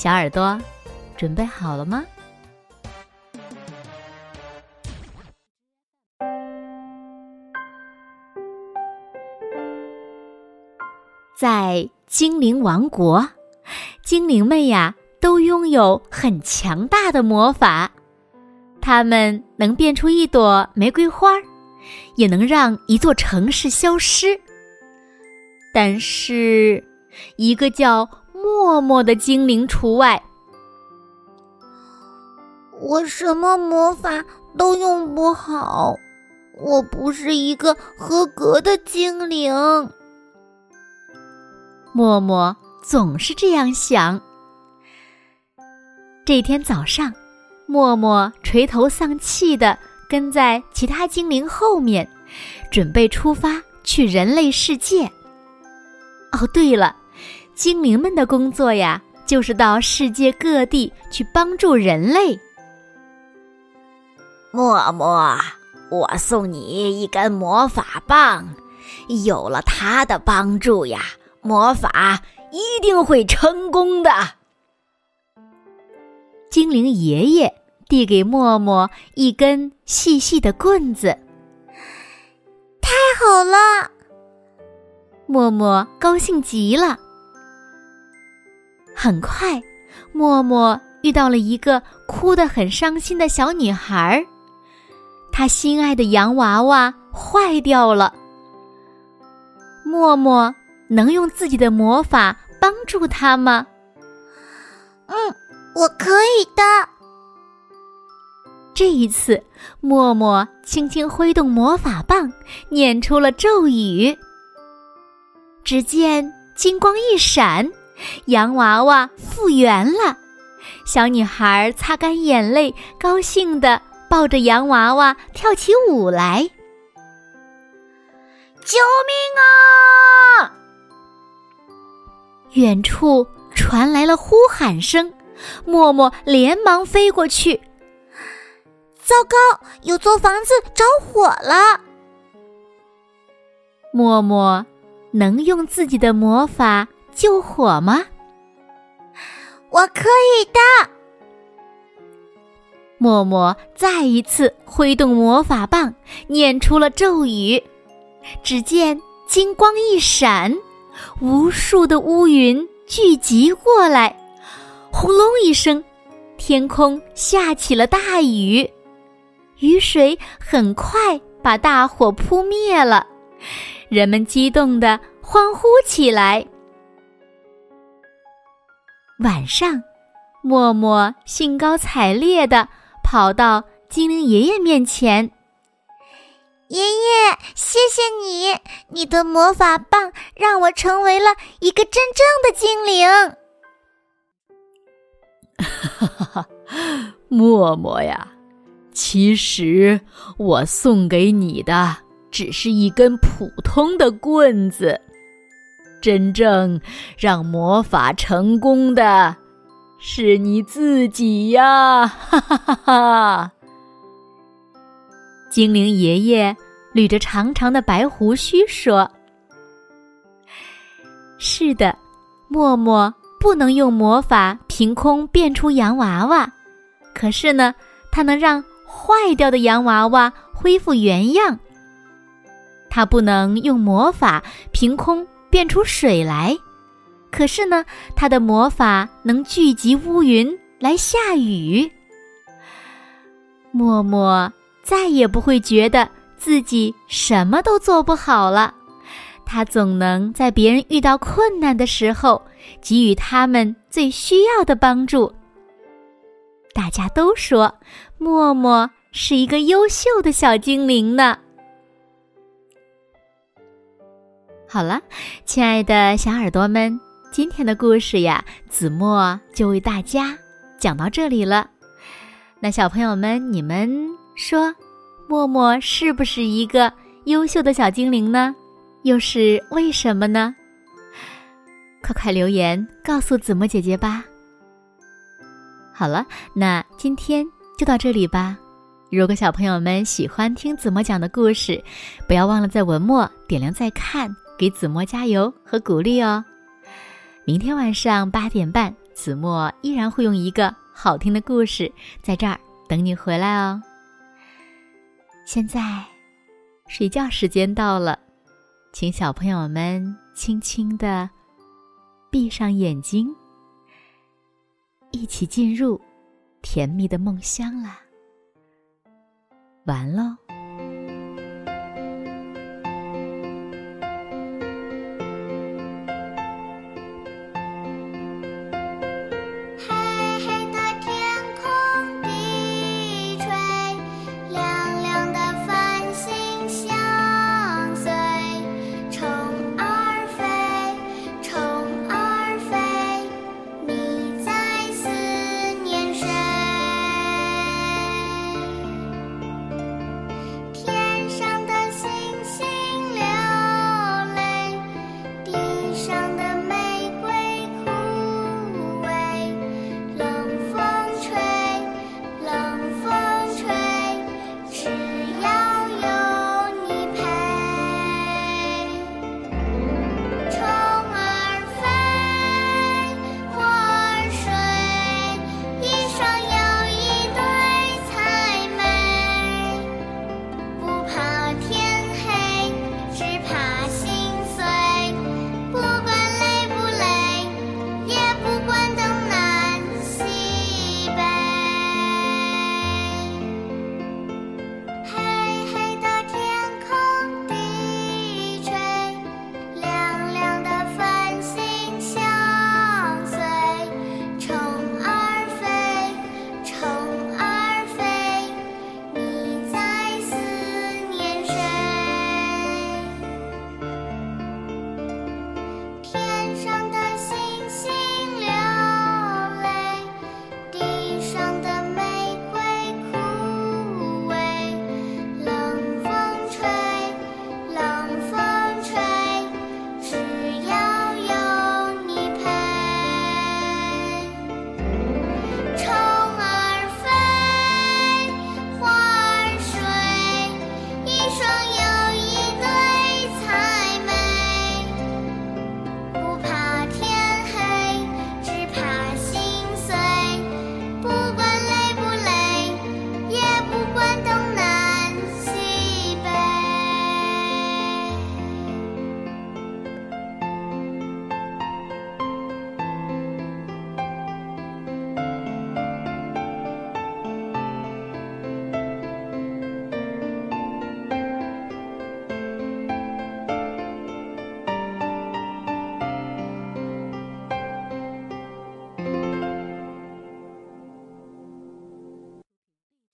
小耳朵，准备好了吗？在精灵王国，精灵们呀都拥有很强大的魔法，他们能变出一朵玫瑰花，也能让一座城市消失。但是，一个叫……默默的精灵除外，我什么魔法都用不好，我不是一个合格的精灵。默默总是这样想。这天早上，默默垂头丧气的跟在其他精灵后面，准备出发去人类世界。哦，对了。精灵们的工作呀，就是到世界各地去帮助人类。默默，我送你一根魔法棒，有了它的帮助呀，魔法一定会成功的。精灵爷爷递给默默一根细细的棍子，太好了！默默高兴极了。很快，默默遇到了一个哭得很伤心的小女孩，她心爱的洋娃娃坏掉了。默默能用自己的魔法帮助她吗？嗯，我可以的。这一次，默默轻轻挥动魔法棒，念出了咒语。只见金光一闪。洋娃娃复原了，小女孩擦干眼泪，高兴地抱着洋娃娃跳起舞来。救命啊！远处传来了呼喊声，默默连忙飞过去。糟糕，有座房子着火了！默默能用自己的魔法。救火吗？我可以的。默默再一次挥动魔法棒，念出了咒语。只见金光一闪，无数的乌云聚集过来，轰隆一声，天空下起了大雨。雨水很快把大火扑灭了，人们激动的欢呼起来。晚上，默默兴高采烈地跑到精灵爷爷面前。爷爷，谢谢你，你的魔法棒让我成为了一个真正的精灵。哈哈哈，默默呀，其实我送给你的只是一根普通的棍子。真正让魔法成功的，是你自己呀！哈哈哈哈！精灵爷爷捋着长长的白胡须说：“是的，默默不能用魔法凭空变出洋娃娃，可是呢，它能让坏掉的洋娃娃恢复原样。他不能用魔法凭空。”变出水来，可是呢，他的魔法能聚集乌云来下雨。默默再也不会觉得自己什么都做不好了，他总能在别人遇到困难的时候给予他们最需要的帮助。大家都说默默是一个优秀的小精灵呢。好了，亲爱的小耳朵们，今天的故事呀，子墨就为大家讲到这里了。那小朋友们，你们说，默默是不是一个优秀的小精灵呢？又是为什么呢？快快留言告诉子墨姐姐吧。好了，那今天就到这里吧。如果小朋友们喜欢听子墨讲的故事，不要忘了在文末点亮再看，给子墨加油和鼓励哦。明天晚上八点半，子墨依然会用一个好听的故事在这儿等你回来哦。现在，睡觉时间到了，请小朋友们轻轻的闭上眼睛，一起进入甜蜜的梦乡啦。完喽。